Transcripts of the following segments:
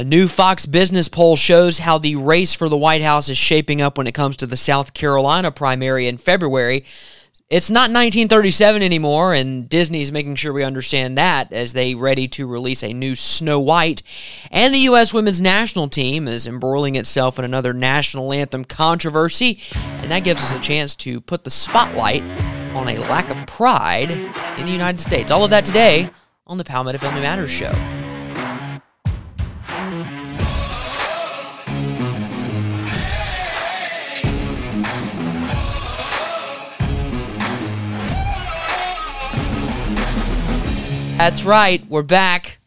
A new Fox Business poll shows how the race for the White House is shaping up when it comes to the South Carolina primary in February. It's not 1937 anymore, and Disney's making sure we understand that as they ready to release a new Snow White. And the U.S. women's national team is embroiling itself in another national anthem controversy, and that gives us a chance to put the spotlight on a lack of pride in the United States. All of that today on the Palmetto Family Matters show. That's right. We're back.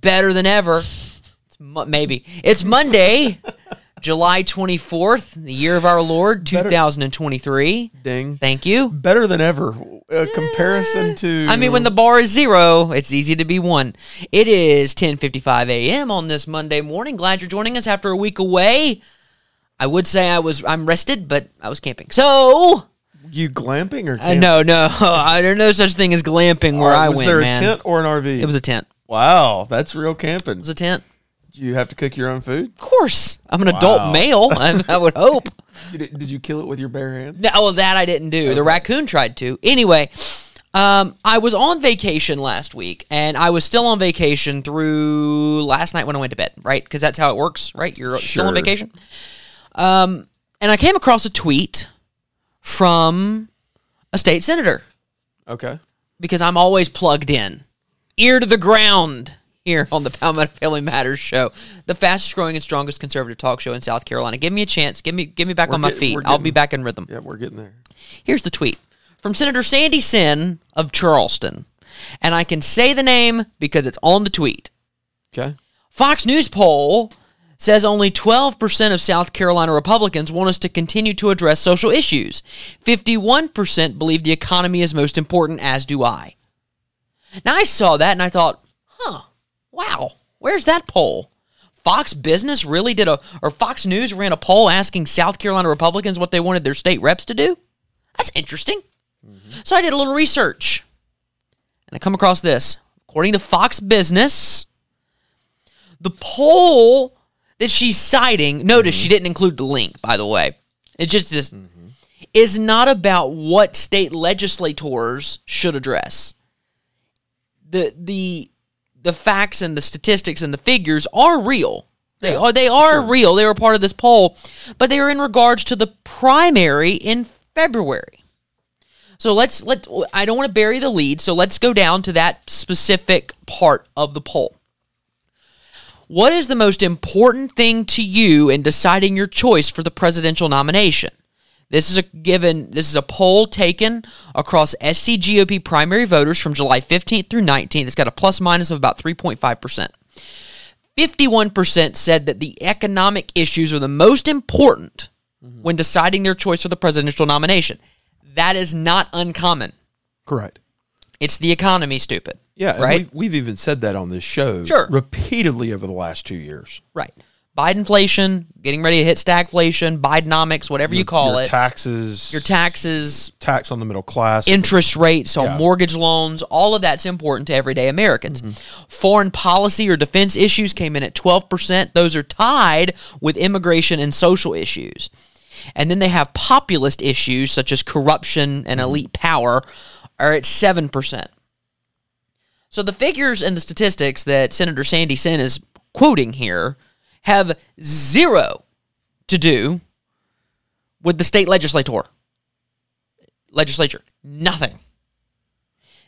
Better than ever. It's mo- maybe. It's Monday, July 24th, the year of our Lord, 2023. Ding. Thank you. Better than ever. A comparison to. I mean, when the bar is zero, it's easy to be one. It is 10:55 a.m. on this Monday morning. Glad you're joining us after a week away. I would say I was I'm rested, but I was camping. So you glamping or uh, camping? no, no, I there's no such thing as glamping where right, I was went, there man. a tent or an RV? It was a tent. Wow, that's real camping. It was a tent. Did you have to cook your own food? Of course, I'm an adult male. I, I would hope. Did, did you kill it with your bare hands? No, well, that I didn't do. The raccoon tried to. Anyway, um, I was on vacation last week, and I was still on vacation through last night when I went to bed, right? Because that's how it works, right? You're still on vacation. Um, and I came across a tweet from a state senator Okay. because I'm always plugged in, ear to the ground here on the Palmetto Family Matters show, the fastest growing and strongest conservative talk show in South Carolina. Give me a chance. Give me, give me back We're on my getting- feet. we're I'll be getting- back in rhythm. Yeah, we're getting there. Here's the tweet from Senator Sandy Senn of Charleston. And I can say the name because it's on the tweet. Okay. Fox News poll says only 12% of South Carolina Republicans want us to continue to address social issues. 51% believe the economy is most important, as do I. Now, I saw that and I thought, huh, wow, where's that poll? Fox Business really did a, or Fox News ran a poll asking South Carolina Republicans what they wanted their state reps to do? That's interesting. Mm-hmm. So I did a little research and I come across this. According to Fox Business, the poll that she's citing, notice she mm-hmm. didn't include the link, by the way. It's just this mm-hmm. is not about what state legislators should address. The the the facts and the statistics and the figures are real. They Yeah, are they are sure. real. They were part of this poll, but they are in regards to the primary in February. So let's let I don't want to bury the lead, so let's go down to that specific part of the poll. What is the most important thing to you in deciding your choice for the presidential nomination? This is a given this is a poll taken across SC GOP primary voters from July 15th through 19th. It's got a plus minus of about 3.5%. 51% said that the economic issues are the most important when deciding their choice for the presidential nomination. That is not uncommon. Correct. It's the economy, stupid. Yeah, right. We've, we've even said that on this show Sure. repeatedly over the last two years. Right. Bidenflation, getting ready to hit stagflation, Bidenomics, whatever you call your it. taxes, your taxes, tax on the middle class, interest rates on Yeah. mortgage loans, all of that's important to everyday Americans. Mm-hmm. Foreign policy or defense issues came in at 12%. Those are tied with immigration and social issues. And then they have populist issues such as corruption and Mm-hmm. elite power are at 7%. So the figures and the statistics that Senator Sandy Senn is quoting here have zero to do with the state legislator. Legislature. Nothing.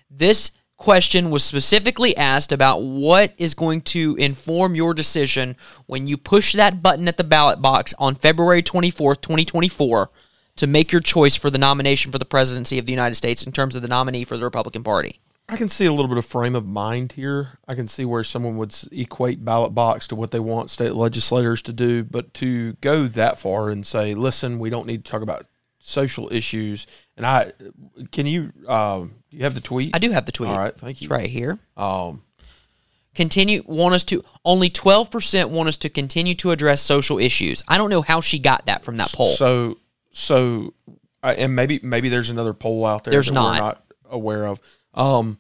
This question was specifically asked about what is going to inform your decision when you push that button at the ballot box on February 24th, 2024 to make your choice for the nomination for the presidency of the United States in terms of the nominee for the Republican Party. I can see a little bit of frame of mind here. I can see where someone would equate ballot box to what they want state legislators to do, but to go that far and say, "Listen, we don't need to talk about social issues." And I, can you, um, do you have the tweet? I do have the tweet. All right, thank you. It's right here. Um, Continue want us to only 12% want us to continue to address social issues. I don't know how she got that from that poll. So, so, I and maybe maybe there's another poll out there There's that not. we're not aware of. Um,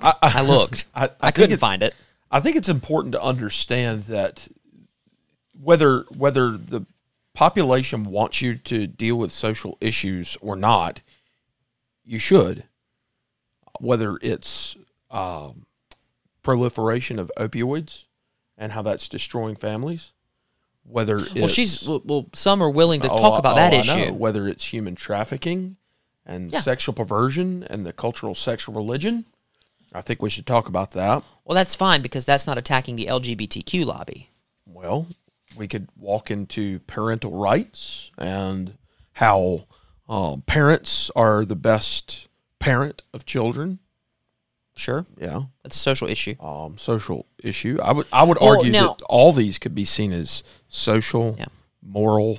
I, I looked. I, I, I, couldn't it- find it. I think it's important to understand that whether whether the population wants you to deal with social issues or not, you should. Whether it's um, proliferation of opioids and how that's destroying families, whether Well, she's well, well. Some are willing to Oh, talk about oh, that I know. issue. whether it's human trafficking and Yeah. sexual perversion and the cultural sexual religion. I think we should talk about that. Well, that's fine because that's not attacking the LGBTQ lobby. Well, we could walk into parental rights and how um, parents are the best parent of children. Sure, Yeah, that's a social issue. um, social issue. I would I would Well, argue now- that all these could be seen as social, Yeah. moral,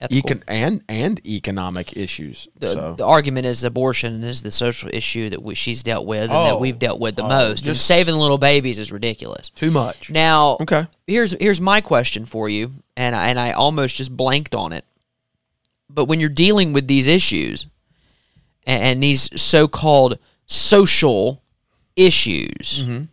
Ethical. econ- and and economic issues. the, so the argument is abortion is the social issue that we, she's dealt with and that Oh. we've dealt with the Oh, most. And just- saving little babies is ridiculous. too much. Now, Okay. here's here's my question for you, and I, and I almost just blanked on it. But when you're dealing with these issues and, and these so-called social issues, Mm-hmm.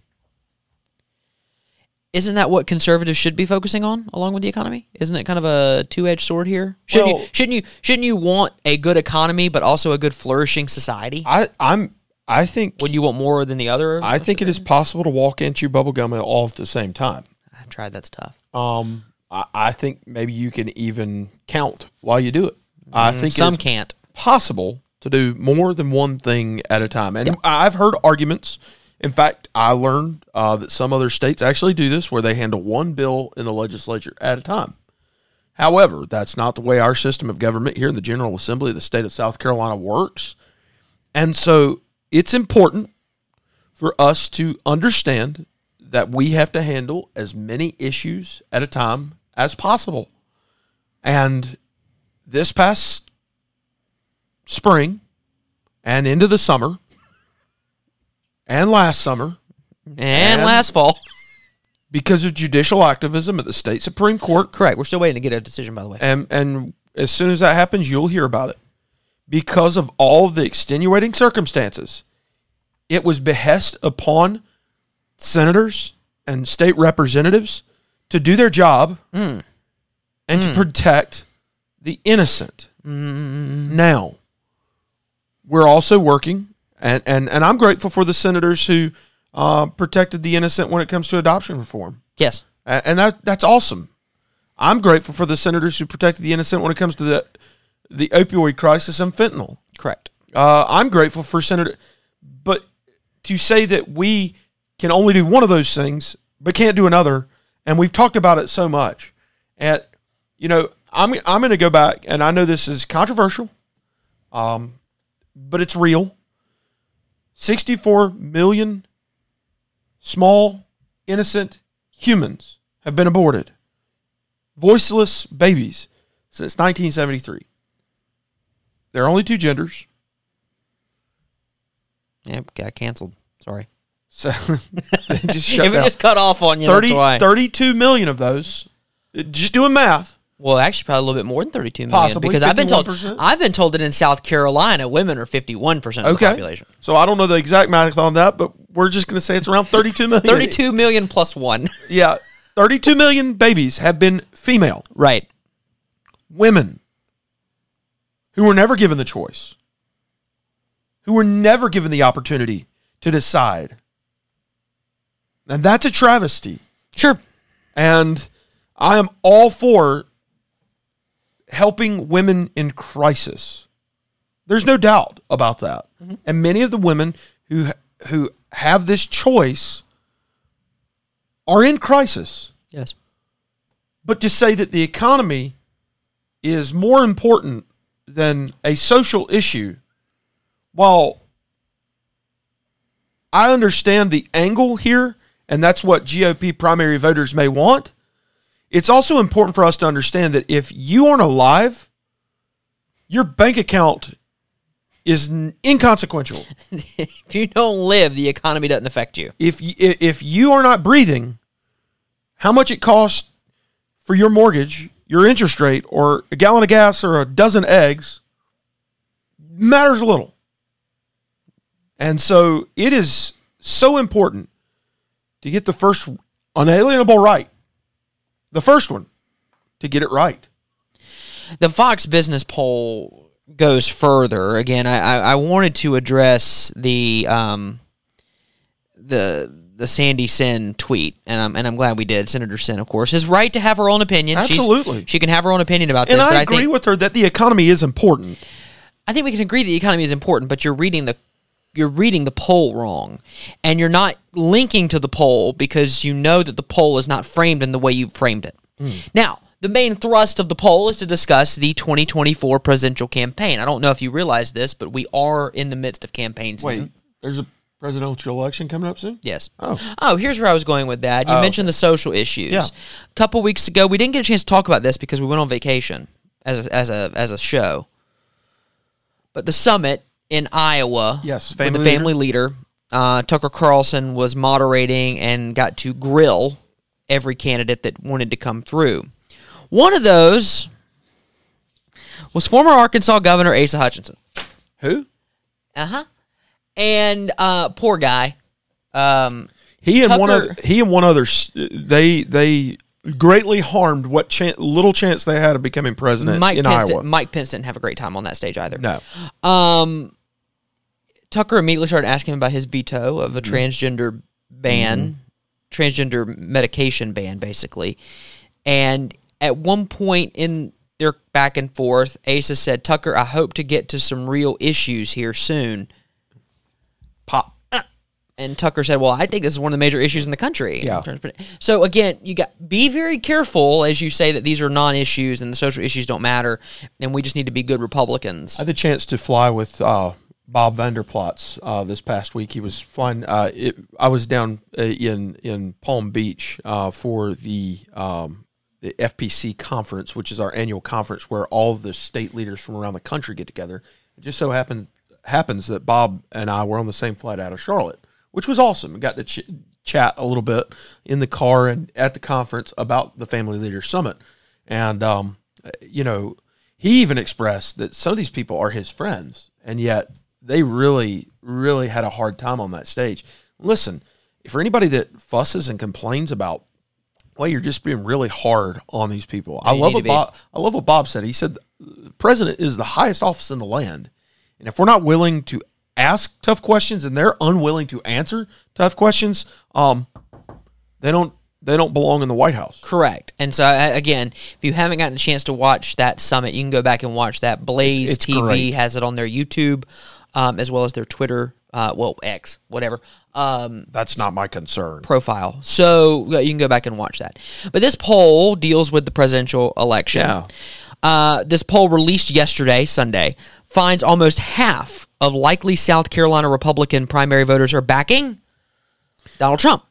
isn't that what conservatives should be focusing on, along with the economy? Isn't it kind of a two-edged sword here? Shouldn't Well- you shouldn't you shouldn't you want a good economy, but also a good flourishing society? I I'm I think Would you want more than the other? I think it is possible to walk and chew bubble gum all at the same time. I've tried. That's tough. Um, I, I think maybe you can even count while you do it. I think Some can't. possible to do more than one thing at a time. And I've heard arguments. In fact, I learned uh, that some other states actually do this, where they handle one bill in the legislature at a time. However, that's not the way our system of government here in the General Assembly of the state of South Carolina works. And so it's important for us to understand that we have to handle as many issues at a time as possible. And this past spring and into the summer and last summer, And, And- last fall. because of judicial activism at the state Supreme Court, Correct. We're still waiting to get a decision, by the way. and and as soon as that happens, you'll hear about it. Because of all of the extenuating circumstances, it was behest upon senators and state representatives to do their job mm. and to mm. protect the innocent. Mm. Now, we're also working, and, and, and I'm grateful for the senators who uh, protected the innocent when it comes to adoption reform. Yes. A- and that that's awesome. I'm grateful for the senators who protected the innocent when it comes to the the opioid crisis and fentanyl. Correct. Uh, I'm grateful for Senator, but to say that we can only do one of those things but can't do another, and we've talked about it so much, and you know, I'm I'm going to go back, and I know this is controversial, um, but it's real. 64 million small, innocent humans have been aborted, voiceless babies since 1973. There are only two genders. Yep. Got canceled. Sorry. So they just shut if it down. just cut off on you, 30, that's why. 32 million of those. Just doing math. Well, actually, probably a little bit more than thirty-two million. Possibly, because I've been told 51%? I've been told that in South Carolina, women are fifty-one percent of the Okay. population. So I don't know the exact math on that, but we're just going to say it's around 32 million. Thirty-two million plus one. Yeah. 32 million babies have been female right. women who were never given the choice, who were never given the opportunity to decide. And that's a travesty. Sure. And I am all for helping women in crisis. There's no doubt about that. Mm-hmm. And many of the women who who have this choice are in crisis. Yes. But to say that the economy is more important than a social issue, while I understand the angle here, and that's what GOP primary voters may want, it's also important for us to understand that if you aren't alive, your bank account is n- inconsequential. if you don't live, the economy doesn't affect you. If y- i- if you are not breathing, how much it costs for your mortgage, your interest rate, or a gallon of gas or a dozen eggs matters little. And so it is so important to get the first unalienable right. The first one to get it right. The Fox Business poll goes further. Again, I, I, I wanted to address the um, the the Sandy Senn tweet, and I'm and I'm glad we did. Senator Senn, of course, is right to have her own opinion. She's- Absolutely. she can have her own opinion about And this. but I I agree think with her that the economy is important. I think we can agree that the economy is important, but you're reading the you're reading the poll wrong, and you're not linking to the poll because you know that the poll is not framed in the way you framed it. Hmm. Now, the main thrust of the poll is to discuss the 2024 presidential campaign. I don't know if you realize this, but we are in the midst of campaign season. Wait, there's a presidential election coming up soon? Yes. Oh. Oh, here's where I was going with that. You Oh, mentioned the social issues. Yeah. A couple weeks ago, we didn't get a chance to talk about this because we went on vacation as a, as a as a show. But the summit in Iowa, Yes, with the family leader, uh, Tucker Carlson was moderating and got to grill every candidate that wanted to come through. One of those was former Arkansas Governor Asa Hutchinson. Who? Uh huh. And uh, poor guy. Um, He and one Tucker- other, he and one other they they greatly harmed what chan- little chance they had of becoming president Mike in Pence, Iowa. Mike Pence didn't have a great time on that stage either. no. Um, Tucker immediately started asking him about his veto of a Mm-hmm. transgender ban, transgender medication ban, basically. And at one point in their back and forth, Asa said, "Tucker, I hope to get to some real issues here soon." Pop. And Tucker said, "Well, I think this is one of the major issues in the country." Yeah. So again, you got be very careful as you say that these are non-issues and the social issues don't matter, and we just need to be good Republicans. I had the chance to fly with uh, Bob Vander Plaats uh, this past week. He was flying. Uh, it, I was down uh, in in Palm Beach uh, for the um, the FPC conference, which is our annual conference where all the state leaders from around the country get together. It just so happened happens that Bob and I were on the same flight out of Charlotte, which was awesome. We got to ch- chat a little bit in the car and at the conference about the Family Leaders Summit, and um, you know he even expressed that some of these people are his friends, and yet they really, really had a hard time on that stage. Listen, for anybody that fusses and complains about, well, you're just being really hard on these people. I love what. Bob. I love what Bob said. He said, "The "President is the highest office in the land, and if we're not willing to ask tough questions and they're unwilling to answer tough questions, um, they don't they don't belong in the White House." Correct. And so again, if you haven't gotten a chance to watch that summit, you can go back and watch that. Blaze It's- it's TV great. has it on their YouTube, um, as well as their Twitter, uh, well X, whatever. Um, That's not my concern. profile. So you can go back and watch that. But this poll deals with the presidential election. Yeah. Uh, this poll released yesterday, Sunday, finds almost half of likely South Carolina Republican primary voters are backing Donald Trump.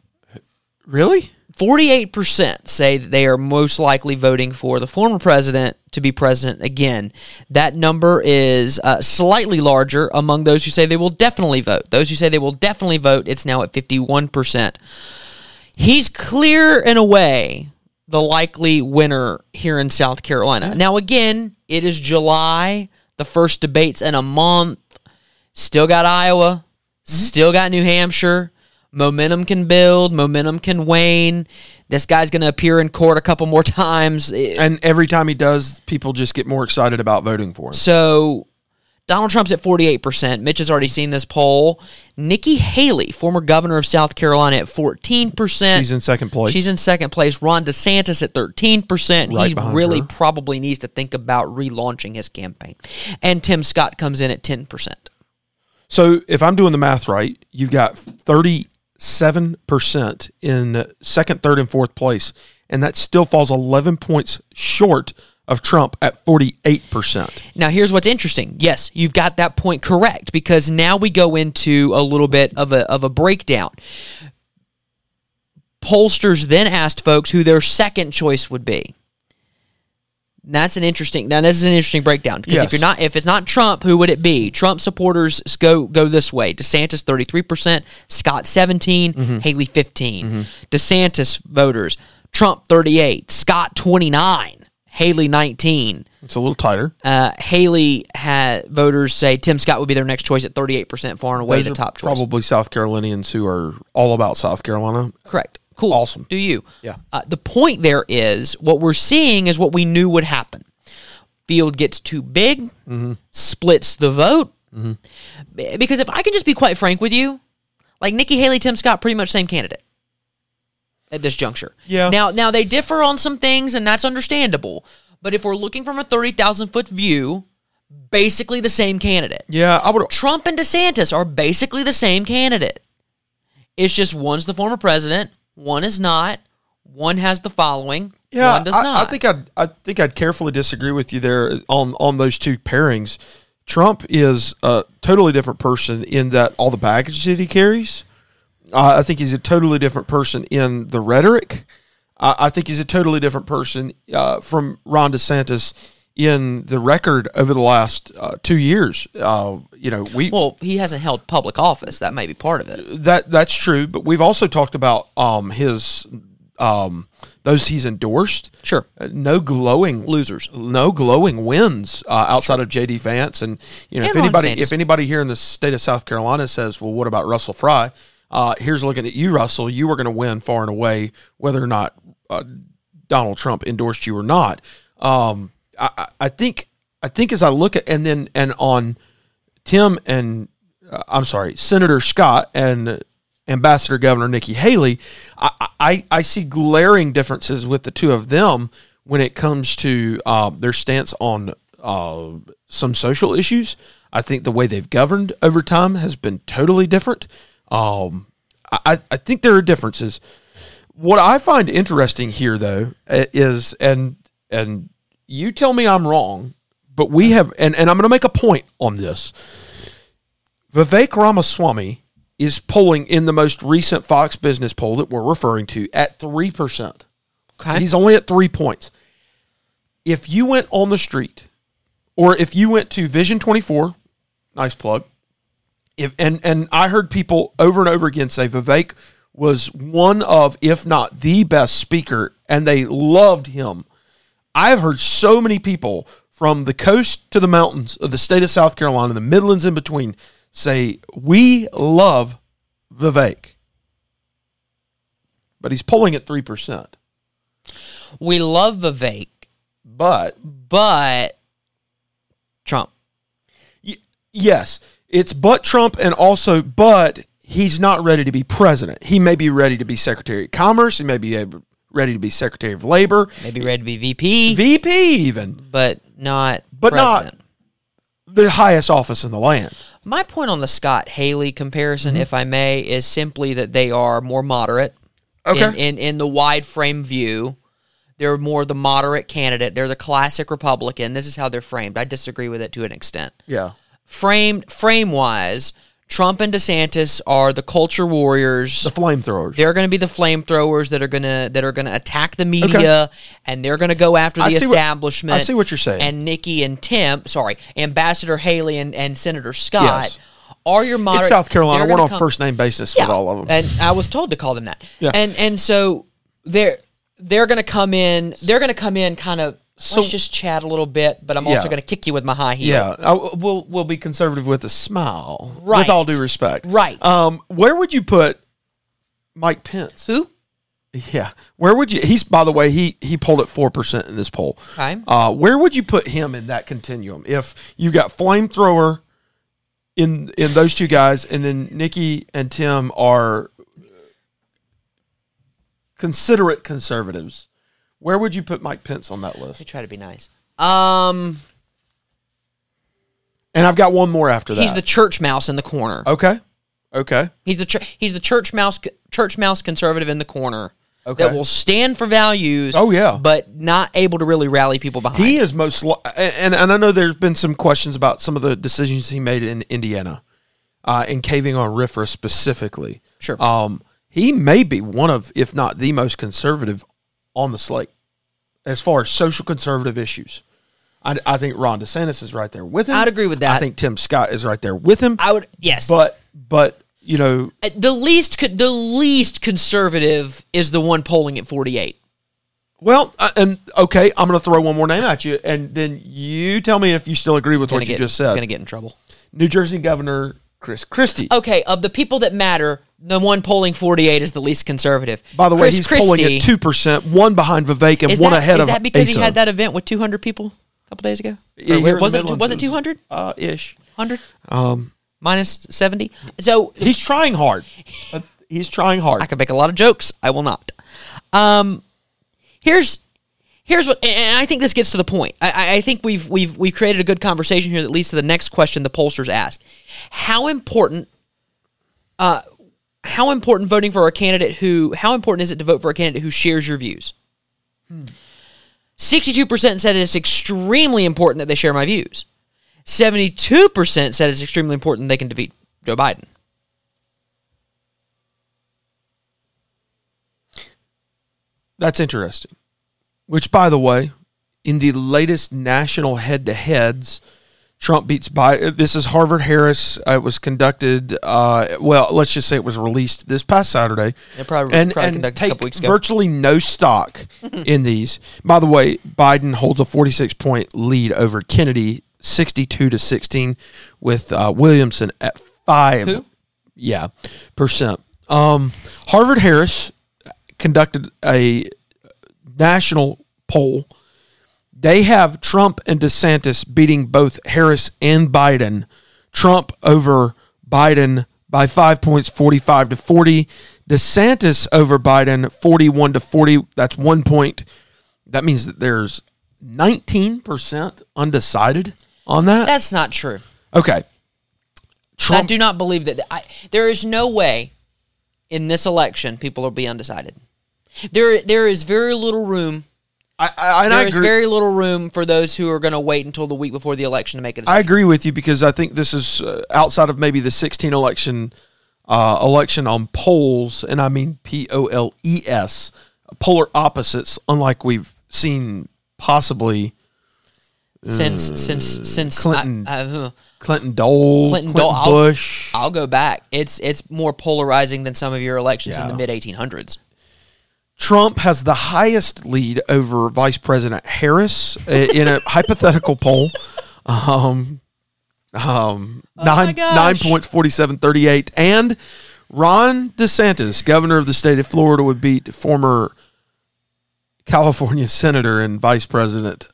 Really? 48% say that they are most likely voting for the former president to be president again. That number is uh, slightly larger among those who say they will definitely vote. Those who say they will definitely vote, it's now at 51%. He's clear in a way the likely winner here in South Carolina. Now, again, it is July, the first debate's in a month. Still got Iowa, still got New Hampshire. Momentum can build, momentum can wane. This guy's going to appear in court a couple more times. Eh, and every time he does, people just get more excited about voting for him. So Donald Trump's at 48%. Mitch has already seen this poll. Nikki Haley, former governor of South Carolina, at 14%. She's in second place. She's in second place. Ron DeSantis at 13%. Right he really her. probably needs to think about relaunching his campaign. And Tim Scott comes in at 10%. So if I'm doing the math right, you've got 37% in second, third, and fourth place. And that still falls 11 points short of Trump at 48%. Now, here's what's interesting. Yes, you've got that point correct because now we go into a little bit of a, of a breakdown. Pollsters then asked folks who their second choice would be. That's an interesting. Now, this is an interesting breakdown because if you're not, if it's not Trump, who would it be? Trump supporters go go this way: DeSantis thirty three percent, Scott 17 Mm-hmm. Haley 15 DeSantis voters: Trump thirty eight, Scott twenty nine, Haley nineteen. It's a little tighter. Uh, Haley had voters say Tim Scott would be their next choice at 38%, far and away Those the top choice. Probably South Carolinians who are all about South Carolina. Correct. Cool. Awesome. Do you? Yeah. Uh, the point there is what we're seeing is what we knew would happen. Field gets too big, Mm-hmm. splits the vote. B- Because if I can just be quite frank with you, like Nikki Haley, Tim Scott, pretty much same candidate at this juncture. Yeah. Now, now they differ on some things, and that's understandable. But if we're looking from a thirty thousand foot view, basically the same candidate. Yeah, I would. Trump and DeSantis are basically the same candidate. It's just one's the former president, one is not. One has the following, Yeah, one does I, not. I think I'd I think I'd carefully disagree with you there on on those two pairings. Trump is a totally different person in that all the baggage that he carries. Uh, I think he's a totally different person in the rhetoric. I, I think he's a totally different person uh, from Ron DeSantis in the record over the last uh, two years. Uh, you know, we well, he hasn't held public office. That may be part of it. that that's true, but we've also talked about um, his um, those he's endorsed. Sure. Uh, no glowing Losers. no glowing wins uh, outside of JD Vance, and you know And if anybody if anybody here in the state of South Carolina says, well, what about Russell Fry? Uh, here's looking at you, Russell. You were going to win far and away, whether or not uh, Donald Trump endorsed you or not. Um, I, I- think I think as I look at and then and on Tim and uh, I'm sorry, Senator Scott and Ambassador Governor Nikki Haley, I, I, I see glaring differences with the two of them when it comes to uh, their stance on uh, some social issues. I think the way they've governed over time has been totally different. Um, I, I think there are differences. What I find interesting here, though, is and and you tell me I'm wrong, but we have and, and I'm going to make a point on this. Vivek Ramaswamy is polling in the most recent Fox Business poll that we're referring to at 3%. Okay. He's only at three points. If you went on the street, or if you went to Vision 24, nice plug, if and and I heard people over and over again say Vivek was one of, if not the best speaker, and they loved him. I've heard so many people from the coast to the mountains of the state of South Carolina, the Midlands in between, say we love Vivek, but he's polling at three percent. we love Vivek, But but Trump. Y- yes, it's but Trump and also but he's not ready to be president. He may be ready to be Secretary of Commerce. He may be able, ready to be Secretary of Labor, Maybe ready to be VP, VP even, but not But not- the highest office in the land. My point on the Scott Haley comparison, Mm-hmm. if I may, is simply that they are more moderate. Okay. In, in, in the wide frame view, they're more the moderate candidate. They're the classic Republican. This is how they're framed. I disagree with it to an extent. Yeah. Framed frame wise, Trump and DeSantis are the culture warriors. The flamethrowers. they're going to be the flamethrowers that are going to that are going to attack the media and they're going to go after I the what- establishment. I see what you're saying. And Nikki and Tim, sorry, Ambassador Haley and, and Senator Scott Yes. are your moderate. It's South Carolina. We're on come- first name basis yeah, with all of them. And I was told to call them that. Yeah. And and so they're they're going to come in. They're going to come in kind of. So- let's just chat a little bit, but I'm also going to kick you with my high heel. yeah, I- we'll we'll be conservative with a smile, with all due respect. Right. Um, where would you put Mike Pence? Who? Yeah, where would you? He's by the way, he he pulled at four percent in this poll. Okay. Uh, where would you put him in that continuum? If you got flamethrower in in those two guys, and then Nikki and Tim are considerate conservatives, where would you put Mike Pence on that list? try to be nice. Um, And I've got one more after that. he's the church mouse in the corner. okay, okay, He's the ch- he's the church mouse church mouse conservative in the corner Okay. that will stand for values. Oh, yeah. but not able to really rally people behind. He is most, li- and and I know there's been some questions about some of the decisions he made in Indiana, uh, and caving on RFRA specifically. Sure. Um, he may be one of, if not the most conservative on the slate, as far as social conservative issues. I, I think Ron DeSantis is right there with him. I'd agree with that. I think Tim Scott is right there with him. I would yes, but but you know, Uh, the least the least conservative is the one polling at forty eight. well, uh, and okay, I'm going to throw one more name at you, and then you tell me if you still agree with what you just said. Gonna get in trouble. New Jersey Governor Chris Christie. Okay, of the people that matter, The one polling 48 is the least conservative. By the way, Chris he's polling at two percent, one behind Vivek and Is one that, ahead of is that because Asa. he had that event with 200 people a couple days ago? Yeah, Or here in was it Midlands, was it 200? Uh, ish. 100 Um, minus 70? So he's trying hard. Uh, he's trying hard. I could make a lot of jokes. I will not. Um, here's here's what, and I think this gets to the point. I- I, I think we've we've we've created a good conversation here that leads to the next question the pollsters ask: How important, uh, how important voting for a candidate who? How important is it to vote for a candidate who shares your views? Sixty-two percent said it's extremely important that they share my views. Seventy-two percent said it's extremely important they can defeat Joe Biden. That's interesting. Which, by the way, in the latest national head-to-heads, Trump beats by. This is Harvard Harris. Uh, it was conducted. Uh, well, let's just say it was released this past Saturday. It probably- and probably and conducted a take couple weeks ago. virtually no stock in these. By the way, Biden holds a 46 point lead over Kennedy, 62 to 16, with uh, Williamson at five. Who? Yeah, percent. Um, Harvard Harris conducted a national poll. They have Trump and DeSantis beating both Harris and Biden. Trump over Biden by five points, 45 to 40. DeSantis over Biden, 41 to 40. That's one point. That means that there's 19% undecided on that. That's not true. Okay. Trump. I do not believe that. I, there is no way in this election people will be undecided. There, there is very little room. I, I, and I There is very little room for those who are going to wait until the week before the election to make decision. I agree with you because I think this is uh, outside of maybe the 16 election uh, election on polls, and I mean P O L E S, polar opposites, unlike we've seen possibly since, since, since Clinton. I, I, Clinton Dole, Clinton Clinton, Dole, I'll- Bush. I'll go back. It's it's more polarizing than some of your elections in the mid 1800s. Trump has the highest lead over Vice President Harris in a hypothetical poll. Um, um, nine Oh gosh. nine points, forty seven thirty eight, and Ron DeSantis, governor of the state of Florida, would beat former California senator and Vice President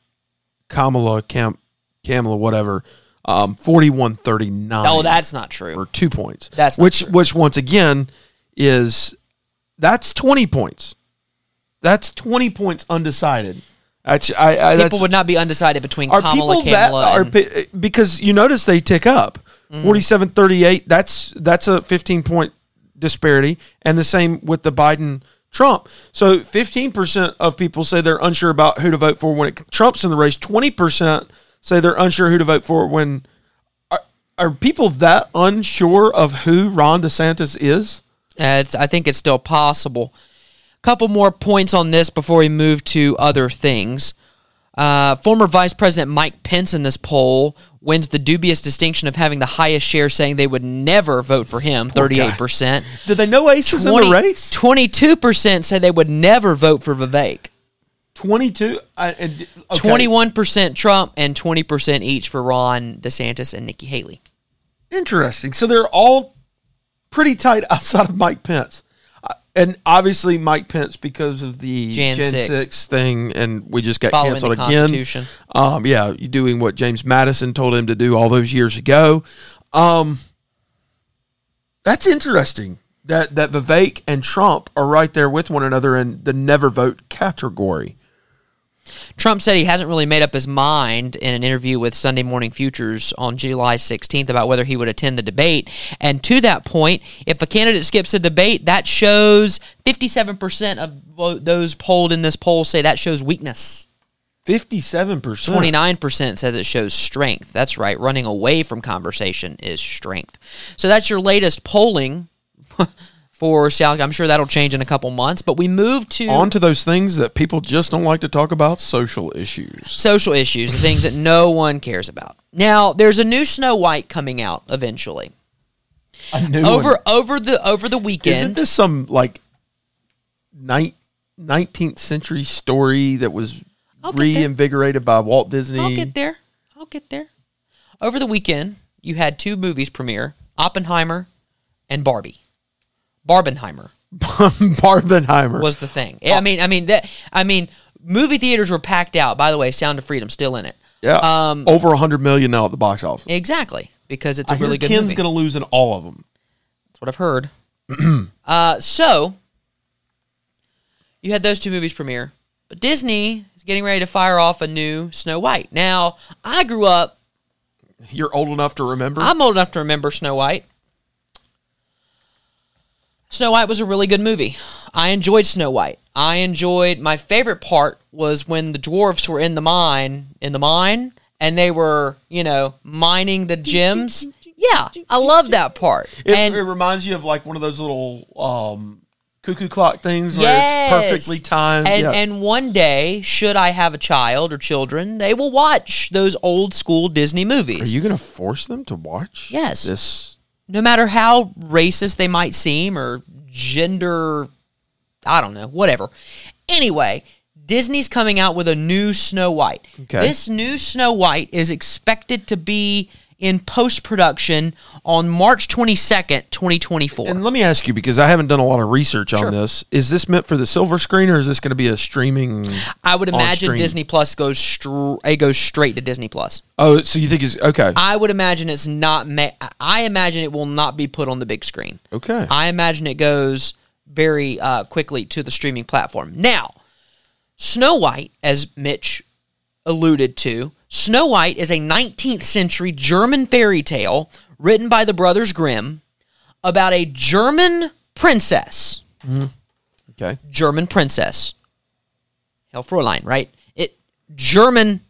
Kamala Cam, Kamala whatever, um, forty one thirty nine. Oh, that's not true. or two points. That's not which true. which once again is that's twenty points. That's twenty points undecided. I, I People would not be undecided between are Kamala, people that are and, because you notice they tick up Mm-hmm. 47 38 that's that's a 15 point disparity and the same with the Biden Trump so 15% of people say they're unsure about who to vote for when it, Trump's in the race 20% say they're unsure who to vote for when are, are people that unsure of who Ron DeSantis is Uh, it's, I think it's still possible. Couple more points on this before we move to other things. Uh, former Vice President Mike Pence in this poll wins the dubious distinction of having the highest share, saying they would never vote for him, thirty-eight percent. did they know Ace is in the race Twenty-two percent said they would never vote for Vivek. 22 I- okay. Twenty-one percent Trump and twenty percent each for Ron DeSantis and Nikki Haley. Interesting. So they're all pretty tight outside of Mike Pence. And obviously Mike Pence because of the Jan Jan, 6th. 6 thing and we just got Following canceled the again. Constitution. Um yeah, doing what James Madison told him to do all those years ago. Um That's interesting. That that Vivek and Trump are right there with one another in the never vote category. Trump said he hasn't really made up his mind in an interview with Sunday Morning Futures on July 16th about whether he would attend the debate. And to that point, if a candidate skips a debate, that shows 57% of those polled in this poll say that shows weakness. 57%. 29% says it shows strength. That's right. Running away from conversation is strength. So that's your latest polling for South. I'm sure that'll change in a couple months. But we move to On to those things that people just don't like to talk about, social issues. social issues, the things that no one cares about. Now, there's a new Snow White coming out eventually. A new Over one. over the over the weekend. Isn't this some like 19th century story that was I'll get there. reinvigorated by Walt Disney? I'll get there. I'll get there. Over the weekend, you had two movies premiere: Oppenheimer and Barbie. Barbenheimer Barbenheimer. was the thing. I mean, I mean that. I mean, movie theaters were packed out. By the way, Sound of Freedom still in it. yeah. um, over a hundred million now at the box office. Exactly because it's a I really good Ken's movie. going to lose in all of them. That's what I've heard. uh, so you had those two movies premiere, but Disney is getting ready to fire off a new Snow White. Now, I grew up. You're old enough to remember. I'm old enough to remember Snow White. Snow White was a really good movie. I enjoyed Snow White. I enjoyed my favorite part was when the dwarfs were in the mine, in the mine, and they were, you know, mining the gems. Yeah, I love that part. it, and it reminds you of like one of those little um, cuckoo clock things where Yes. it's perfectly timed. And yeah. and one day, should I have a child or children, they will watch those old school Disney movies. Are you going to force them to watch? Yes. This. No matter how racist they might seem or gender I don't know, whatever. Anyway, Disney's coming out with a new Snow White. Okay. This new Snow White is expected to be in post production on March 22nd, 2024. And let me ask you because I haven't done a lot of research Sure. on this. Is this meant for the silver screen or is this going to be a streaming? I would imagine? Disney Plus goes str- it goes straight to Disney Plus. Oh, so you think it's okay? I would imagine it's not. Ma- I imagine it will not be put on the big screen. okay. I imagine it goes very uh, quickly to the streaming platform. Now, Snow White, as Mitch alluded to, Snow White is a 19th century German fairy tale written by the Brothers Grimm about a German princess. Mm-hmm. okay. German princess. Hell Fräulein, right? It German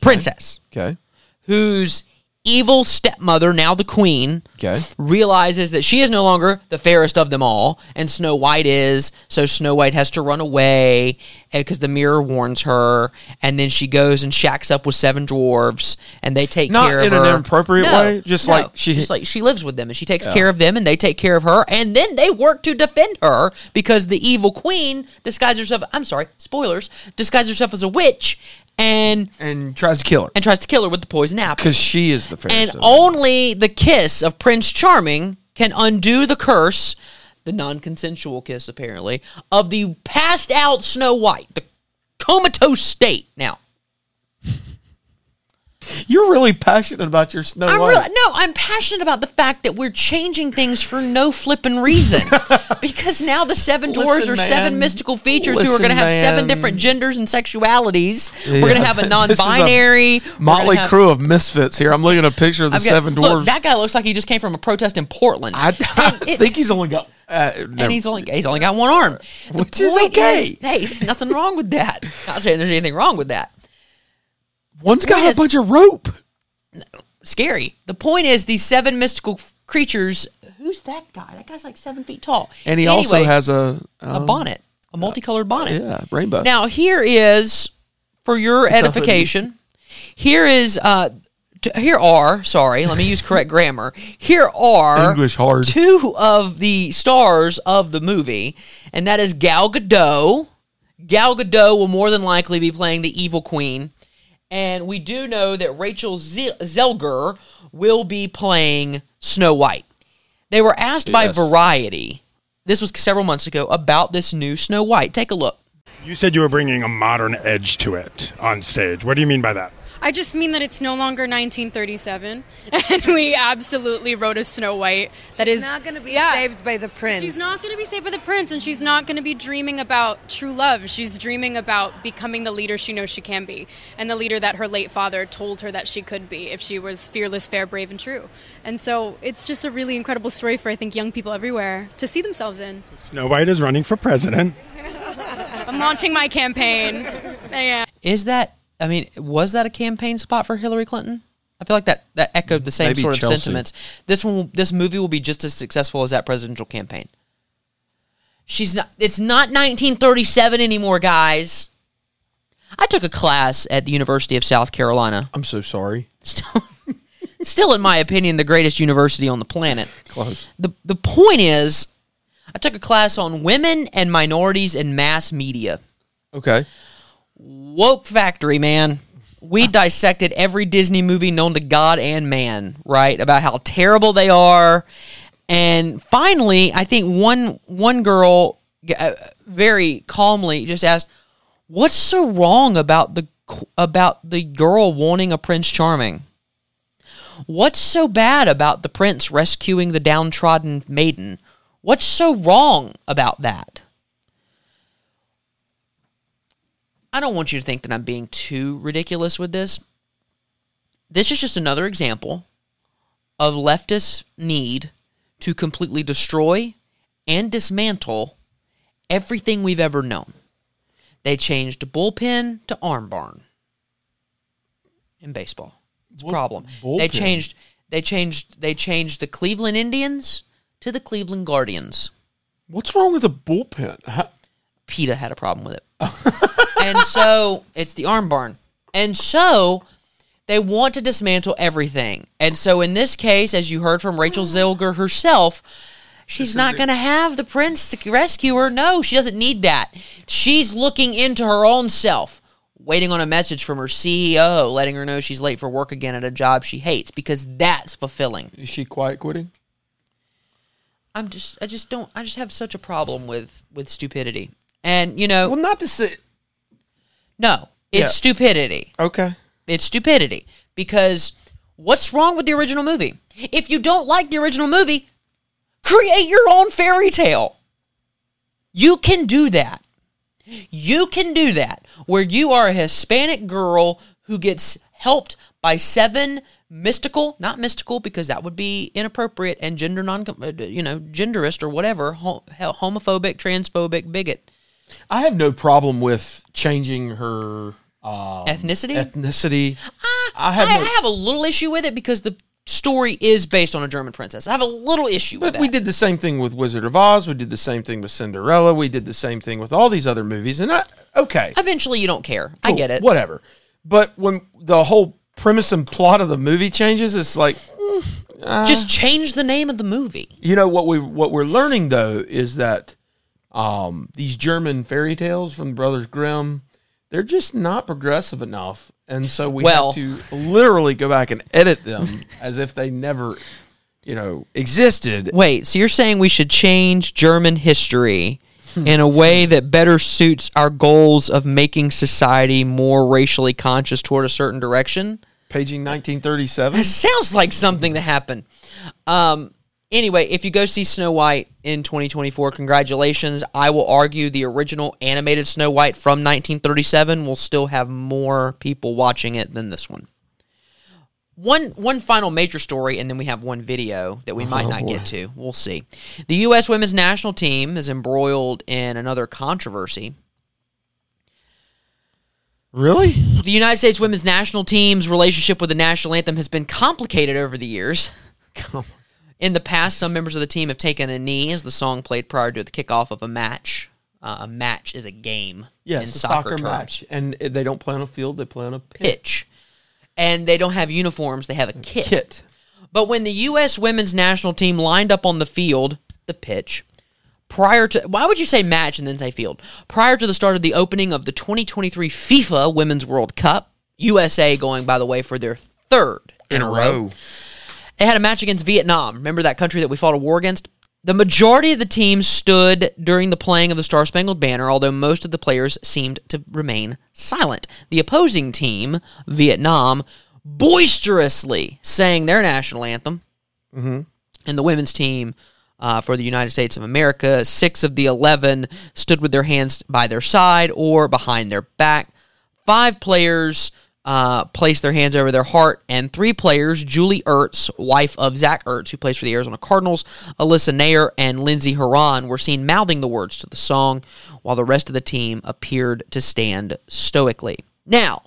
princess Okay. whose evil stepmother, now the queen, Okay. realizes that she is no longer the fairest of them all, and Snow White is. So Snow White has to run away eh, because the mirror warns her, and then she goes and shacks up with seven dwarves, and they take Not care of her in an inappropriate No, way, just no, like she- just like she lives with them, and she takes care of them, and they take care of her, and then they work to defend her because the evil queen disguises herself. I'm sorry, spoilers. Disguises herself as a witch, and And tries to kill her and tries to kill her with the poison apple. because she is the fairest. And of them. only the kiss of Prince Charming can undo the curse, the non consensual kiss, apparently, of the passed out Snow White, the comatose state. Now, You're really passionate about your Snow I'm White. really, no, I'm passionate about the fact that we're changing things for no flipping reason. because now the seven dwarves Listen, are seven mystical features who are going to have seven different genders and sexualities. We're going to have a non This is a binary. Motley crew of misfits here. I'm looking at a picture of the got- seven look, dwarves. that guy looks like he just came from a protest in Portland. I, I it- think he's only got. Uh, and he's only he's only got one arm, The Which is okay. hey, nothing wrong with that. Not saying there's anything wrong with that. One's got point a is- bunch of rope. Scary. The point is these seven mystical f- creatures. Who's that guy? That guy's like seven feet tall, And he also has a a um, bonnet, a multicolored bonnet. Yeah, rainbow. Now here is for your a hoodie. edification. Here is uh, t- here are sorry. Let me use correct grammar. Here are English hard. two of the stars of the movie, and that is Gal Gadot. Gal Gadot will more than likely be playing the evil queen, and we do know that Rachel Ze- Zegler will be playing Snow White. They were asked by Variety. This was several months ago about this new Snow White. Take a look. You said you were bringing a modern edge to it on stage. What do you mean by that? I just mean that it's no longer 1937, and we absolutely wrote a Snow White that is She's not going to be yeah. saved by the prince. She's not going to be saved by the prince, and she's not going to be dreaming about true love. She's dreaming about becoming the leader she knows she can be, and the leader that her late father told her that she could be if she was fearless, fair, brave, and true. And so it's just a really incredible story for I think young people everywhere to see themselves in. Snow White is running for president. I'm launching my campaign. Yeah. Is that? I mean, was that a campaign spot for Hillary Clinton? I feel like that that echoed the same Maybe sort of Chelsea. sentiments. This one, this movie will be just as successful as that presidential campaign. She's not. It's not 1937 anymore, guys. I took a class at the University of South Carolina. I'm so sorry. Still, still, in my opinion, the greatest university on the planet. Close. the The point is, I took a class on women and minorities in mass media. Okay. Woke Factory, man. We dissected every Disney movie known to God and man, right? About how terrible they are. And finally, I think one one girl uh, very calmly just asked, "What's so wrong about the about the girl wanting a Prince Charming? What's so bad about the prince rescuing the downtrodden maiden? What's so wrong about that?" I don't want you to think that I'm being too ridiculous with this. This is just another example of leftist need to completely destroy and dismantle everything we've ever known. They changed bullpen to arm barn in baseball. It's a problem. They changed they changed they changed the Cleveland Indians to the Cleveland Guardians. What's wrong with a bullpen? How, PETA had a problem with it. and so it's the arm barn. And so they want to dismantle everything. And so in this case, as you heard from Rachel hmm. Zegler herself, she's not going to have the prince to rescue her. No, she doesn't need that. She's looking into her own self, waiting on a message from her CEO, letting her know she's late for work again at a job she hates because that's fulfilling. is she quiet quitting? I'm just I just don't I just have such a problem with with stupidity. And you know, Well, not to say. No, it's Yeah. stupidity. Okay. It's stupidity because what's wrong with the original movie? If you don't like the original movie, create your own fairy tale. You can do that. You can do that where you are a Hispanic girl who gets helped by seven mystical, not mystical because that would be inappropriate and gender non, uh, you know, genderist or whatever, ho- homophobic, transphobic, bigot. I have no problem with changing her um, Ethnicity? Ethnicity. I have. I, no, I have a little issue with it because the story is based on a German princess. I have a little issue with but we did the same thing with Wizard of Oz. We did the same thing with Cinderella. We did the same thing with all these other movies. And I, okay, Eventually, you don't care. I get it. Whatever. But when the whole premise and plot of the movie changes, it's like Just change the name of the movie. you know what we what we're learning though is that um, these German fairy tales from the Brothers Grimm, they're just not progressive enough, and so we Well- have to literally go back and edit them as if they never, you know, existed. Wait, so you're saying we should change German history in a way that better suits our goals of making society more racially conscious toward a certain direction? Paging 1937. It sounds like something that happened. Um, anyway, if you go see Snow White in 2024, congratulations. I will argue the original animated Snow White from 1937 will still have more people watching it than this one. One one final major story, and then we have one video that we might Oh, not boy. get to. We'll see. The U.S. women's national team is embroiled in another controversy. Really? The United States women's national team's relationship with the national anthem has been complicated over the years. Come. In the past, some members of the team have taken a knee as the song played prior to the kickoff of a match. Uh, a match is a game Yes, in a soccer, soccer, terms. match, and they don't play on a field; they play on a pitch. Pitch. And they don't have uniforms, they have a kit. Kit. But when the U.S. women's national team lined up on the field, the pitch, prior to why would you say match and then say field? Prior to the start of the opening of the 2023 FIFA Women's World Cup, USA going by the way for their third in, a row. They had a match against Vietnam. Remember that country that we fought a war against? The majority of the team stood during the playing of the Star Spangled Banner, although most of the players seemed to remain silent. The opposing team, Vietnam, boisterously sang their national anthem. And the women's team uh, for the United States of America, six of the 11 stood with their hands by their side or behind their back. Five players uh, placed their hands over their heart, and three players, Julie Ertz, wife of Zach Ertz, who plays for the Arizona Cardinals, Alyssa Naeher, and Lindsey Horan, were seen mouthing the words to the song, while the rest of the team appeared to stand stoically. Now,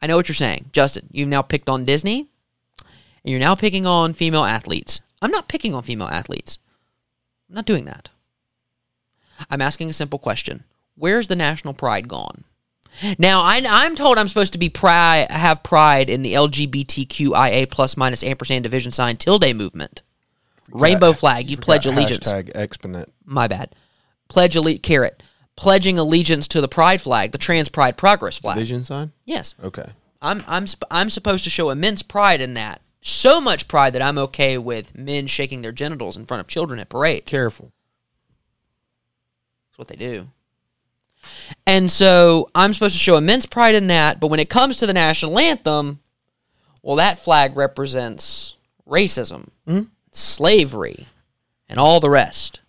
I know what you're saying. Justin, you've now picked on Disney, and you're now picking on female athletes. I'm not picking on female athletes. I'm not doing that. I'm asking a simple question. Where's the national pride gone? Now, I, I'm told I'm supposed to be pride, have pride in the LGBTQIA plus minus ampersand division sign tilde movement. Rainbow flag, you pledge allegiance. Hashtag exponent. My bad. Pledge allegiance, caret. Pledging allegiance to the pride flag, the trans pride progress flag. Vision sign. Yes. Okay. I'm I'm sp- I'm supposed to show immense pride in that so much pride that I'm okay with men shaking their genitals in front of children at parade. Careful. That's what they do. And so I'm supposed to show immense pride in that, but when it comes to the national anthem, well, that flag represents racism, hmm? slavery, and all the rest.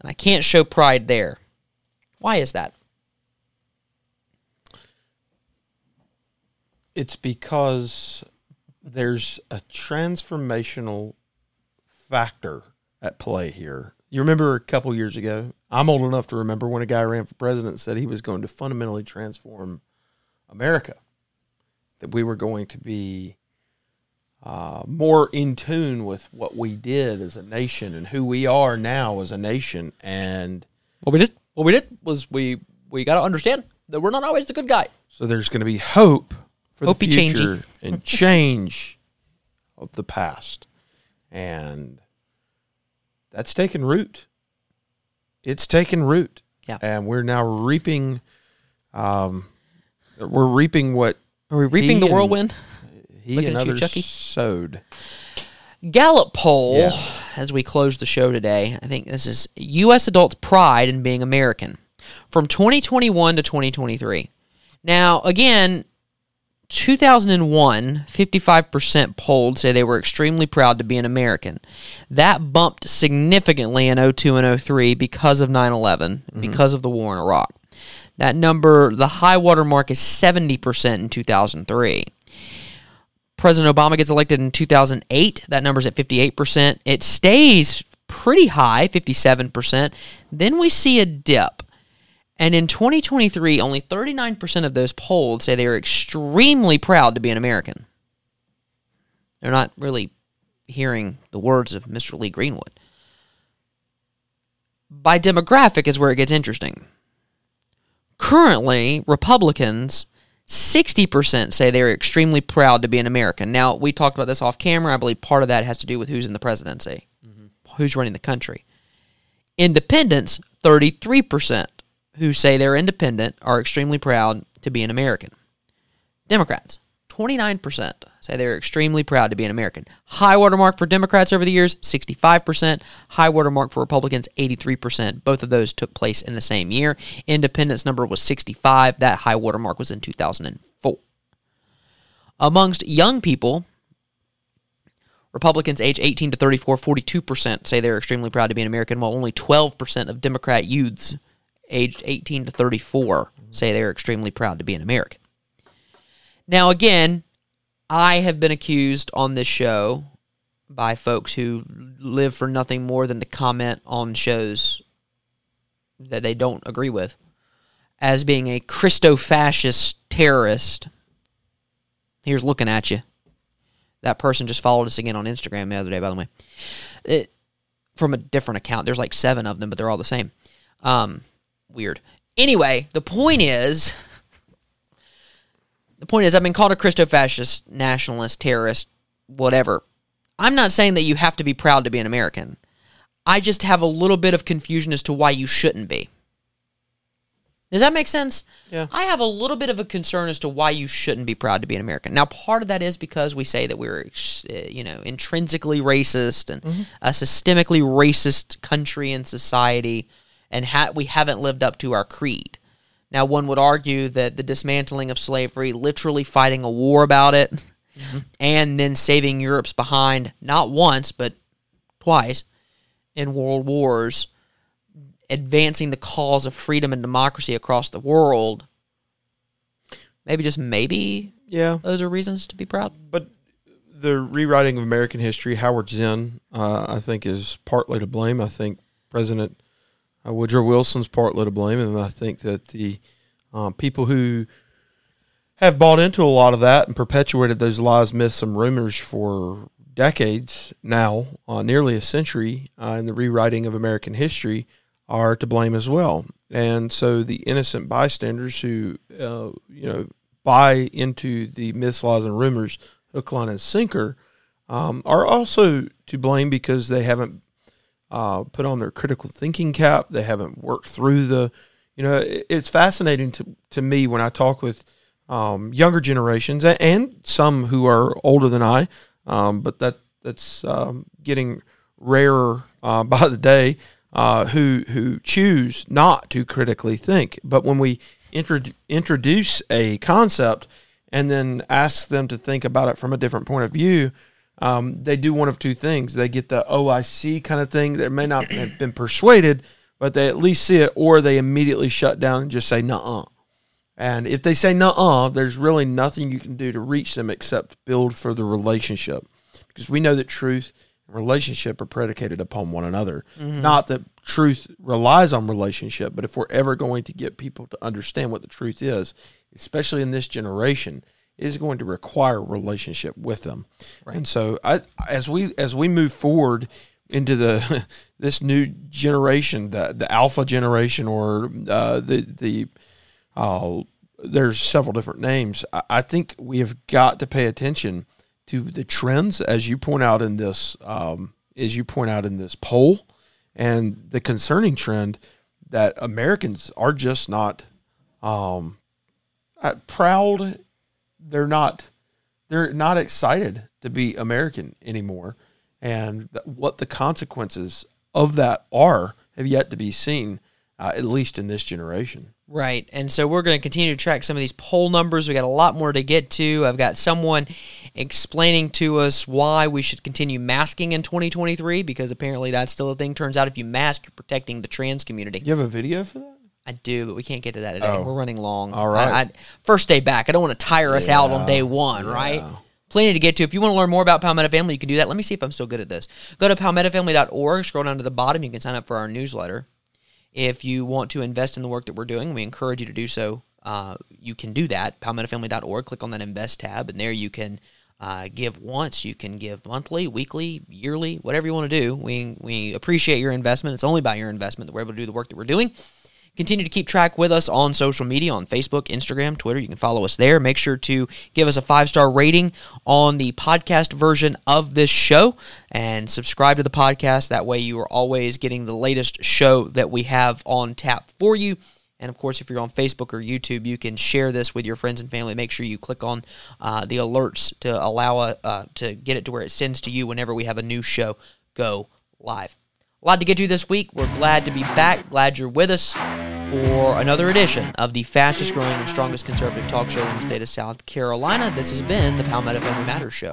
And I can't show pride there. Why is that? It's because there's a transformational factor at play here. You remember a couple years ago, I'm old enough to remember when a guy ran for president and said he was going to fundamentally transform America, that we were going to be uh, more in tune with what we did as a nation and who we are now as a nation. And What we did, what we did was we we got to understand that we're not always the good guy. So there's going to be hope for Hopey the changey. future and change of the past, and that's taken root. It's taken root, Yeah. and we're now reaping. Um, we're reaping what Are we reaping He the and- whirlwind? he Looking and at you, others Chucky. sowed. Gallup poll, Yeah. as we close the show today, I think this is U.S. adults' pride in being American from 2021 to 2023. Now, again, 2001, 55% polled say they were extremely proud to be an American. That bumped significantly in 02 and 03 because of 9 11, mm-hmm. because of the war in Iraq. That number, the high water mark is 70% in 2003. President Obama gets elected in 2008. That number's at 58%. It stays pretty high, 57%. Then we see a dip. And in 2023, only 39% of those polled say they are extremely proud to be an American. They're not really hearing the words of Mr. Lee Greenwood. By demographic is where it gets interesting. Currently, Republicans 60% say they're extremely proud to be an American. Now, we talked about this off camera. I believe part of that has to do with who's in the presidency, mm-hmm. who's running the country. Independents, 33% who say they're independent are extremely proud to be an American. Democrats, 29% say they're extremely proud to be an American. High watermark for Democrats over the years, 65%. High watermark for Republicans, 83%. Both of those took place in the same year. Independence number was 65. That high watermark was in 2004. Amongst young people, Republicans age 18 to 34, 42% say they're extremely proud to be an American, while only 12% of Democrat youths aged 18 to 34 say they're extremely proud to be an American. Now, again, I have been accused on this show by folks who live for nothing more than to comment on shows that they don't agree with as being a Christo fascist terrorist. Here's looking at you. That person just followed us again on Instagram the other day, by the way. It, from a different account. There's like seven of them, but they're all the same. Um, weird. Anyway, the point is the point is I've been called a Christo fascist, nationalist, terrorist, whatever. I'm not saying that you have to be proud to be an American. I just have a little bit of confusion as to why you shouldn't be. Does that make sense? Yeah. I have a little bit of a concern as to why you shouldn't be proud to be an American. Now, part of that is because we say that we're, uh, you know, intrinsically racist and a systemically racist country and society, and ha- we haven't lived up to our creed. Now, one would argue that the dismantling of slavery, literally fighting a war about it, and then saving Europe's behind not once but twice in world wars, advancing the cause of freedom and democracy across the world. Maybe just maybe Yeah, those are reasons to be proud. but the rewriting of American history, Howard Zinn, uh, I think, is partly to blame. I think President uh, Woodrow Wilson's partly to blame, and I think that the uh, people who have bought into a lot of that and perpetuated those lies, myths, and rumors for decades now, uh, nearly a century, uh, in the rewriting of American history, are to blame as well. And so the innocent bystanders who, uh, you know, buy into the myths, lies, and rumors, hook, line, and sinker, um, are also to blame because they haven't uh, put on their critical thinking cap. They haven't worked through the, you know, it- it's fascinating to, to me when I talk with um, younger generations and some who are older than I um, but that that's um, getting rarer uh, by the day. Uh, who who choose not to critically think, but when we intro- introduce a concept and then ask them to think about it from a different point of view, um, they do one of two things. They get the OIC kind of thing They may not have been persuaded, but they at least see it, or they immediately shut down and just say, nuh And if they say nuh there's really nothing you can do to reach them except build for the relationship. Because we know that truth and relationship are predicated upon one another. Mm-hmm. Not that truth relies on relationship, but if we're ever going to get people to understand what the truth is, especially in this generation, is going to require relationship with them. Right. And so I, as we as we move forward into the this new generation, the the alpha generation or uh, the the uh, there's several different names. I, I, think we have got to pay attention to the trends as you point out in this um, as you point out in this poll, and the concerning trend that Americans are just not um, uh, proud they're not they're not excited to be American anymore, and what the consequences of that are have yet to be seen, uh, at least in this generation. Right, and so we're going to continue to track some of these poll numbers. We got a lot more to get to. I've got someone explaining to us why we should continue masking in 2023 because apparently that's still a thing. Turns out if you mask, you're protecting the trans community. You have a video for that? I do, but we can't get to that today. Oh. We're running long. All right. I, I, first day back. I don't want to tire us yeah. out on day one, yeah. right? Plenty to get to. If you want to learn more about Palmetto Family, you can do that. Let me see if I'm still good at this. Go to palmettofamily.org, scroll down to the bottom. You can sign up for our newsletter. If you want to invest in the work that we're doing, we encourage you to do so. Uh, you can do that. Palmettofamily.org. Click on that Invest tab, and there you can uh, give once. You can give monthly, weekly, yearly, whatever you want to do. We, we appreciate your investment. It's only by your investment that we're able to do the work that we're doing. Continue to keep track with us on social media on Facebook, Instagram, Twitter. You can follow us there. Make sure to give us a five star rating on the podcast version of this show and subscribe to the podcast. That way, you are always getting the latest show that we have on tap for you. And of course, if you're on Facebook or YouTube, you can share this with your friends and family. Make sure you click on uh, the alerts to allow uh, to get it to where it sends to you whenever we have a new show go live. A lot to get to this week. We're glad to be back. Glad you're with us for another edition of the fastest growing and strongest conservative talk show in the state of South Carolina. This has been the Palmetto Family Matters Show.